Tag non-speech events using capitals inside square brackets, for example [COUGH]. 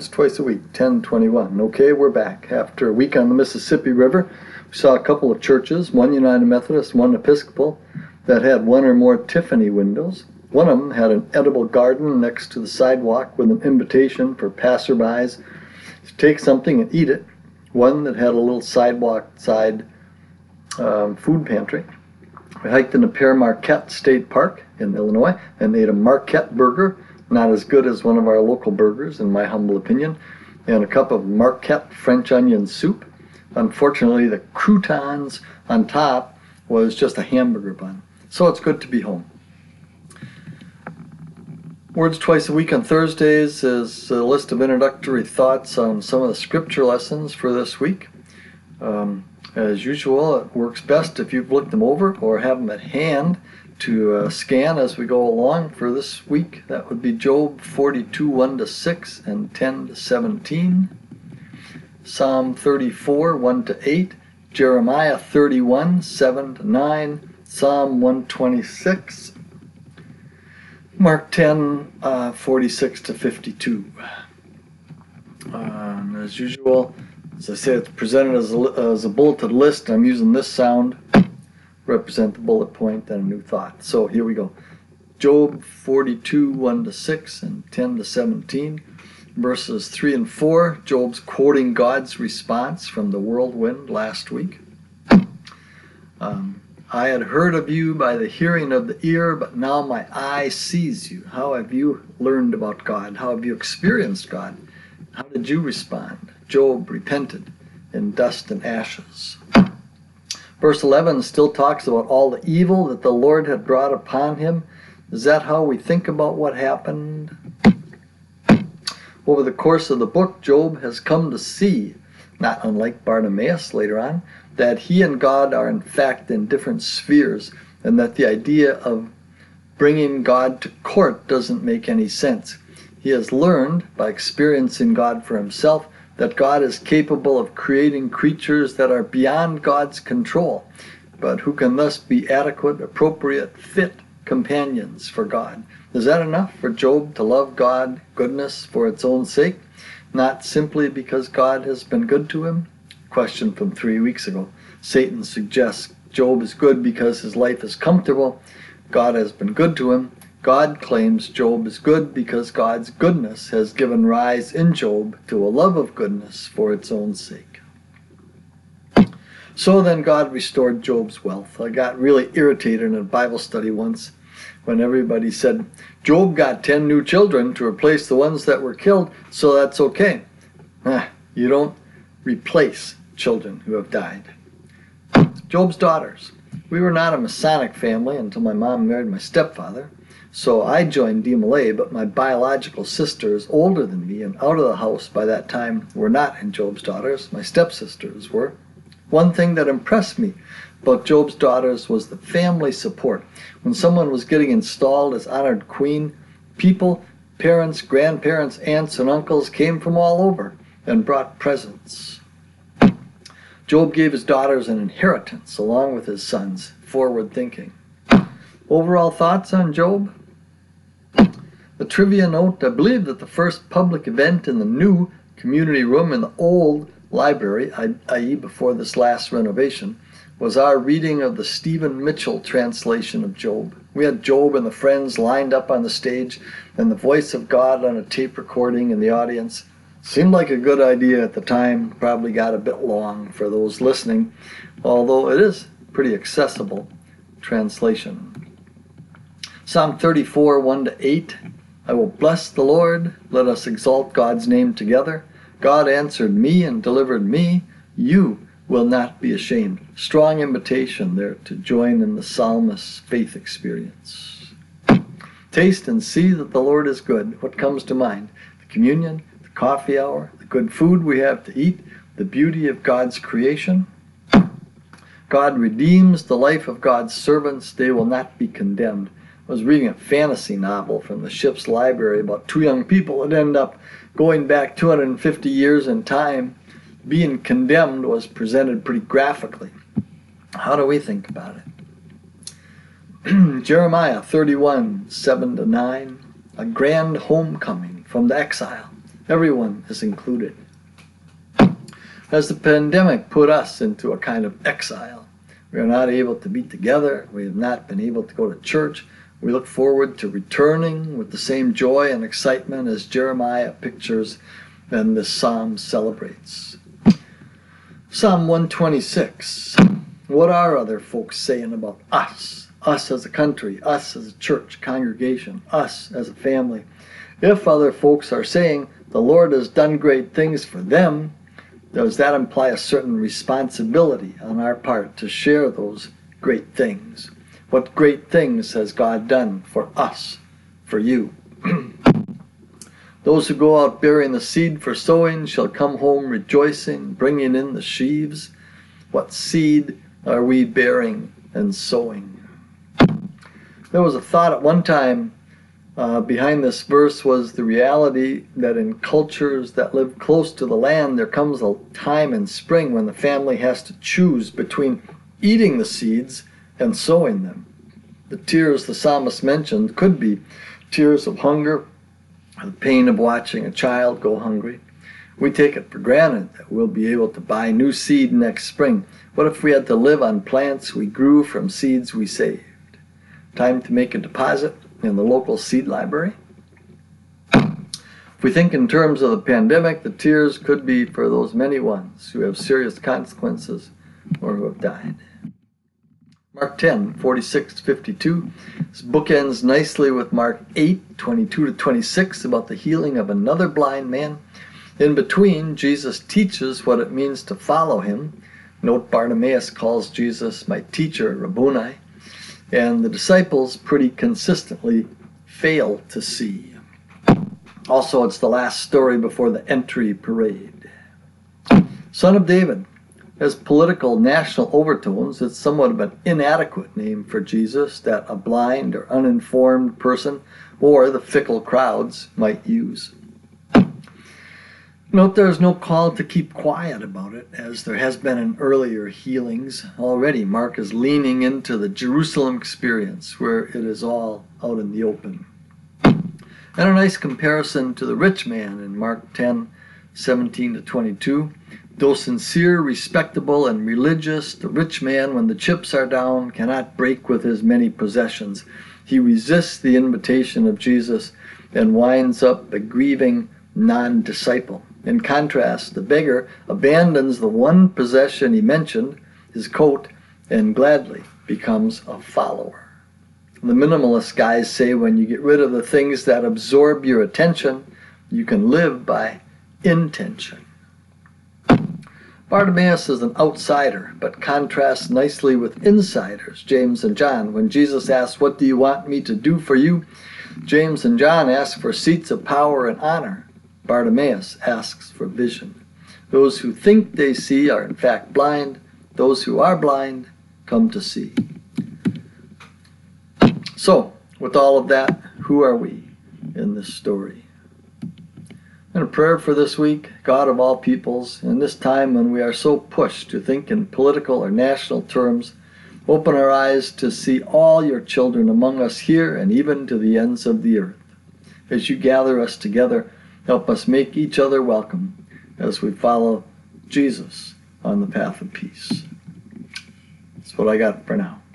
Words twice a week, 1021. Okay, we're back. After a week on the Mississippi River, we saw a couple of churches, one United Methodist, one Episcopal, that had one or more Tiffany windows. One of them had an edible garden next to the sidewalk with an invitation for passerbys to take something and eat it. One that had a little sidewalk side um, food pantry. We hiked in into Pere Marquette State Park in Illinois and ate a Marquette burger not as good as one of our local burgers, in my humble opinion, and a cup of Marquette French onion soup. Unfortunately, the croutons on top was just a hamburger bun. So it's good to be home. Words twice a week on Thursdays is a list of introductory thoughts on some of the scripture lessons for this week. Um, as usual, it works best if you've looked them over or have them at hand to uh, scan as we go along for this week. That would be Job 42 1 to 6 and 10 to 17, Psalm 34 1 to 8, Jeremiah 31 7 to 9, Psalm 126, Mark 10 uh, 46 to 52. Um, as usual, as I say, it's presented as a, as a bulleted list. I'm using this sound represent the bullet point and a new thought. So here we go. Job 42, 1 to 6 and 10 to 17. Verses 3 and 4, Job's quoting God's response from the whirlwind last week. Um, I had heard of you by the hearing of the ear, but now my eye sees you. How have you learned about God? How have you experienced God? How did you respond? Job repented in dust and ashes. Verse 11 still talks about all the evil that the Lord had brought upon him. Is that how we think about what happened? Over the course of the book, Job has come to see, not unlike Bartimaeus later on, that he and God are in fact in different spheres, and that the idea of bringing God to court doesn't make any sense. He has learned, by experiencing God for himself, that God is capable of creating creatures that are beyond God's control, but who can thus be adequate, appropriate, fit companions for God. Is that enough for Job to love God, goodness for its own sake, not simply because God has been good to him? Question from three weeks ago. Satan suggests Job is good because his life is comfortable. God has been good to him. God claims Job is good because God's goodness has given rise in Job to a love of goodness for its own sake. So then God restored Job's wealth. I got really irritated in a Bible study once when everybody said, Job got 10 new children to replace the ones that were killed, so that's okay. Ah, you don't replace children who have died. Job's daughters. We were not a Masonic family until my mom married my stepfather. So I joined DeMolay, but my biological sisters, older than me and out of the house by that time, were not in Job's daughters. My stepsisters were. One thing that impressed me about Job's daughters was the family support. When someone was getting installed as honored queen, people, parents, grandparents, aunts, and uncles came from all over and brought presents. Job gave his daughters an inheritance along with his sons, forward thinking. Overall thoughts on Job? A trivia note I believe that the first public event in the new community room in the old library, i.e., before this last renovation, was our reading of the Stephen Mitchell translation of Job. We had Job and the friends lined up on the stage and the voice of God on a tape recording in the audience. Seemed like a good idea at the time, probably got a bit long for those listening, although it is pretty accessible translation. Psalm 34, 1 to 8. I will bless the Lord. Let us exalt God's name together. God answered me and delivered me. You will not be ashamed. Strong invitation there to join in the psalmist's faith experience. Taste and see that the Lord is good. What comes to mind? The communion, the coffee hour, the good food we have to eat, the beauty of God's creation. God redeems the life of God's servants. They will not be condemned. I was reading a fantasy novel from the ship's library about two young people that end up going back 250 years in time being condemned was presented pretty graphically. How do we think about it? [CLEARS THROAT] Jeremiah 31 7 to 9, a grand homecoming from the exile. Everyone is included. As the pandemic put us into a kind of exile, we are not able to be together, we have not been able to go to church. We look forward to returning with the same joy and excitement as Jeremiah pictures and this psalm celebrates. Psalm 126. What are other folks saying about us? Us as a country, us as a church congregation, us as a family. If other folks are saying the Lord has done great things for them, does that imply a certain responsibility on our part to share those great things? What great things has God done for us, for you? [CLEARS THROAT] Those who go out bearing the seed for sowing shall come home rejoicing, bringing in the sheaves. What seed are we bearing and sowing? There was a thought at one time uh, behind this verse was the reality that in cultures that live close to the land, there comes a time in spring when the family has to choose between eating the seeds and sowing them. The tears the psalmist mentioned could be tears of hunger, the pain of watching a child go hungry. We take it for granted that we'll be able to buy new seed next spring. What if we had to live on plants we grew from seeds we saved? Time to make a deposit in the local seed library? If we think in terms of the pandemic, the tears could be for those many ones who have serious consequences or who have died. Mark 10, 46 to 52. This book ends nicely with Mark 8, 22 to 26 about the healing of another blind man. In between, Jesus teaches what it means to follow him. Note Bartimaeus calls Jesus my teacher, Rabboni, and the disciples pretty consistently fail to see. Also, it's the last story before the entry parade. Son of David, has political national overtones, it's somewhat of an inadequate name for Jesus that a blind or uninformed person or the fickle crowds might use. Note there is no call to keep quiet about it, as there has been in earlier healings. Already, Mark is leaning into the Jerusalem experience where it is all out in the open. And a nice comparison to the rich man in Mark 10 17 to 22. Though sincere, respectable, and religious, the rich man, when the chips are down, cannot break with his many possessions. He resists the invitation of Jesus and winds up a grieving non disciple. In contrast, the beggar abandons the one possession he mentioned, his coat, and gladly becomes a follower. The minimalist guys say when you get rid of the things that absorb your attention, you can live by intention. Bartimaeus is an outsider, but contrasts nicely with insiders, James and John. When Jesus asks, What do you want me to do for you? James and John ask for seats of power and honor. Bartimaeus asks for vision. Those who think they see are in fact blind. Those who are blind come to see. So, with all of that, who are we in this story? And a prayer for this week, God of all peoples, in this time when we are so pushed to think in political or national terms, open our eyes to see all your children among us here and even to the ends of the earth. As you gather us together, help us make each other welcome as we follow Jesus on the path of peace. That's what I got for now.